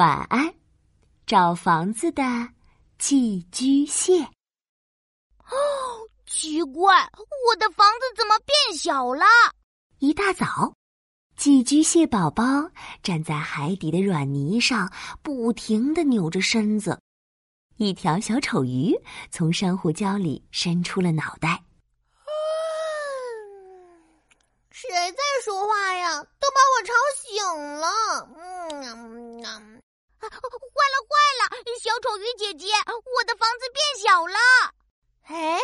晚安，找房子的寄居蟹。哦，奇怪，我的房子怎么变小了？一大早，寄居蟹宝宝站在海底的软泥上，不停的扭着身子。一条小丑鱼从珊瑚礁里伸出了脑袋。谁在说话呀？都把我吵醒了！嗯，坏了坏了！小丑鱼姐姐，我的房子变小了。哎，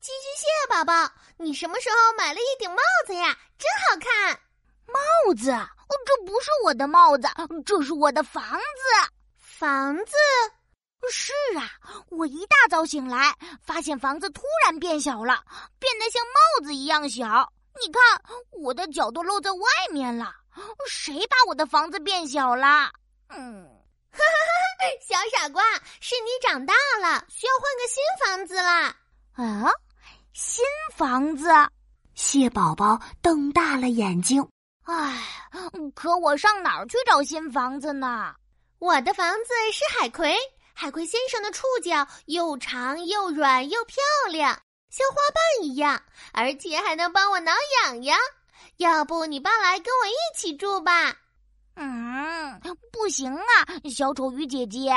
寄居蟹宝宝，你什么时候买了一顶帽子呀？真好看！帽子？这不是我的帽子，这是我的房子。房子？是啊，我一大早醒来，发现房子突然变小了，变得像帽子一样小。你看，我的脚都露在外面了。谁把我的房子变小了？嗯，傻瓜，是你长大了，需要换个新房子啦。啊，新房子？蟹宝宝瞪大了眼睛。唉，可我上哪儿去找新房子呢？我的房子是海葵，海葵先生的触角又长又软又漂亮。像花瓣一样，而且还能帮我挠痒痒。要不你搬来跟我一起住吧？嗯，不行啊，小丑鱼姐姐，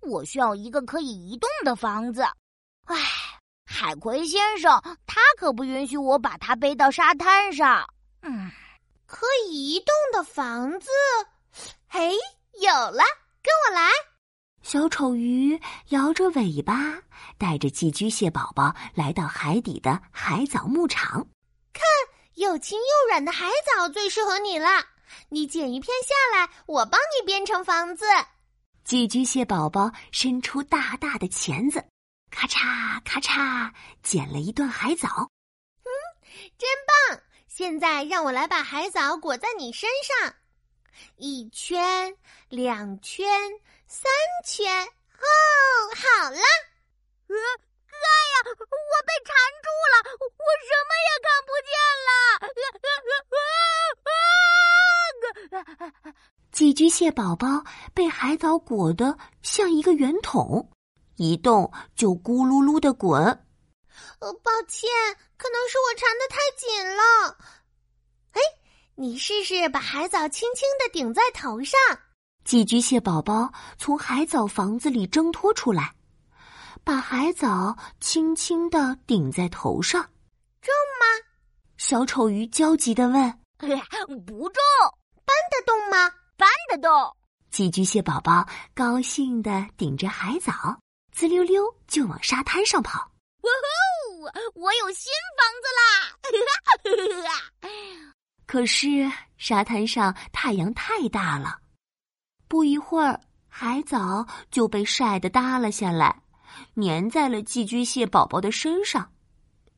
我需要一个可以移动的房子。唉，海葵先生他可不允许我把它背到沙滩上。嗯，可以移动的房子，嘿，有了，跟我来。小丑鱼摇着尾巴，带着寄居蟹宝宝来到海底的海藻牧场。看，又轻又软的海藻最适合你了。你剪一片下来，我帮你编成房子。寄居蟹宝宝伸出大大的钳子，咔嚓咔嚓，剪了一段海藻。嗯，真棒！现在让我来把海藻裹在你身上，一圈，两圈。三圈哦，好了，呃，哎呀，我被缠住了，我什么也看不见了。寄居蟹宝宝被海藻裹得像一个圆筒，一动就咕噜噜的滚。呃，抱歉，可能是我缠的太紧了。哎，你试试把海藻轻轻的顶在头上。寄居蟹宝宝从海藻房子里挣脱出来，把海藻轻轻的顶在头上。重吗？小丑鱼焦急的问。不重。搬得动吗？搬得动。寄居蟹宝宝高兴的顶着海藻，滋溜溜就往沙滩上跑。哇吼！我有新房子啦！可是沙滩上太阳太大了。不一会儿，海藻就被晒得耷了下来，粘在了寄居蟹宝宝的身上。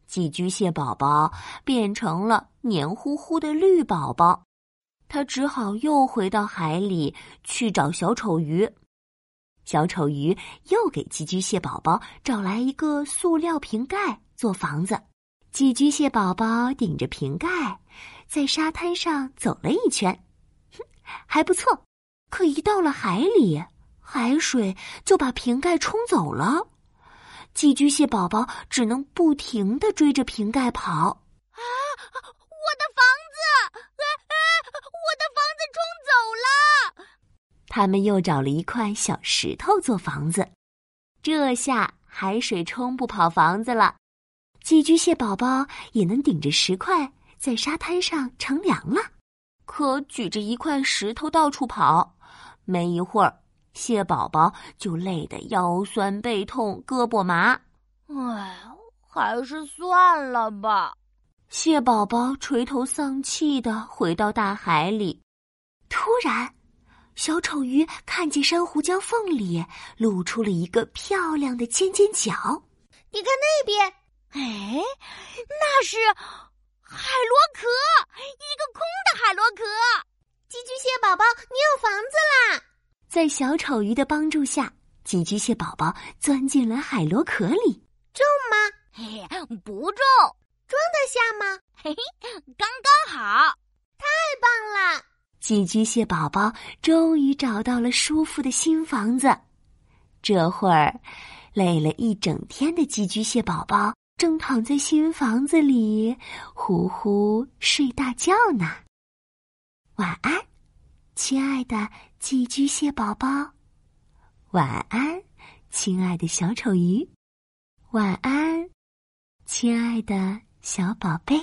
寄居蟹宝宝变成了黏糊糊的绿宝宝，他只好又回到海里去找小丑鱼。小丑鱼又给寄居蟹宝宝找来一个塑料瓶盖做房子。寄居蟹宝宝顶着瓶盖，在沙滩上走了一圈，哼，还不错。可一到了海里，海水就把瓶盖冲走了。寄居蟹宝宝只能不停的追着瓶盖跑。啊！我的房子！啊啊！我的房子冲走了。他们又找了一块小石头做房子，这下海水冲不跑房子了。寄居蟹宝宝也能顶着石块在沙滩上乘凉了。可举着一块石头到处跑。没一会儿，蟹宝宝就累得腰酸背痛、胳膊麻。唉，还是算了吧。蟹宝宝垂头丧气的回到大海里。突然，小丑鱼看见珊瑚礁缝里露出了一个漂亮的尖尖角。你看那边，哎，那是海螺壳，一个空的海螺壳。寄居蟹宝宝，你有房子啦！在小丑鱼的帮助下，寄居蟹宝宝钻进了海螺壳里。重吗？嘿，不重。装得下吗？嘿嘿，刚刚好。太棒了！寄居蟹宝宝终于找到了舒服的新房子。这会儿，累了一整天的寄居蟹宝宝正躺在新房子里，呼呼睡大觉呢。晚安，亲爱的寄居蟹宝宝。晚安，亲爱的小丑鱼。晚安，亲爱的小宝贝。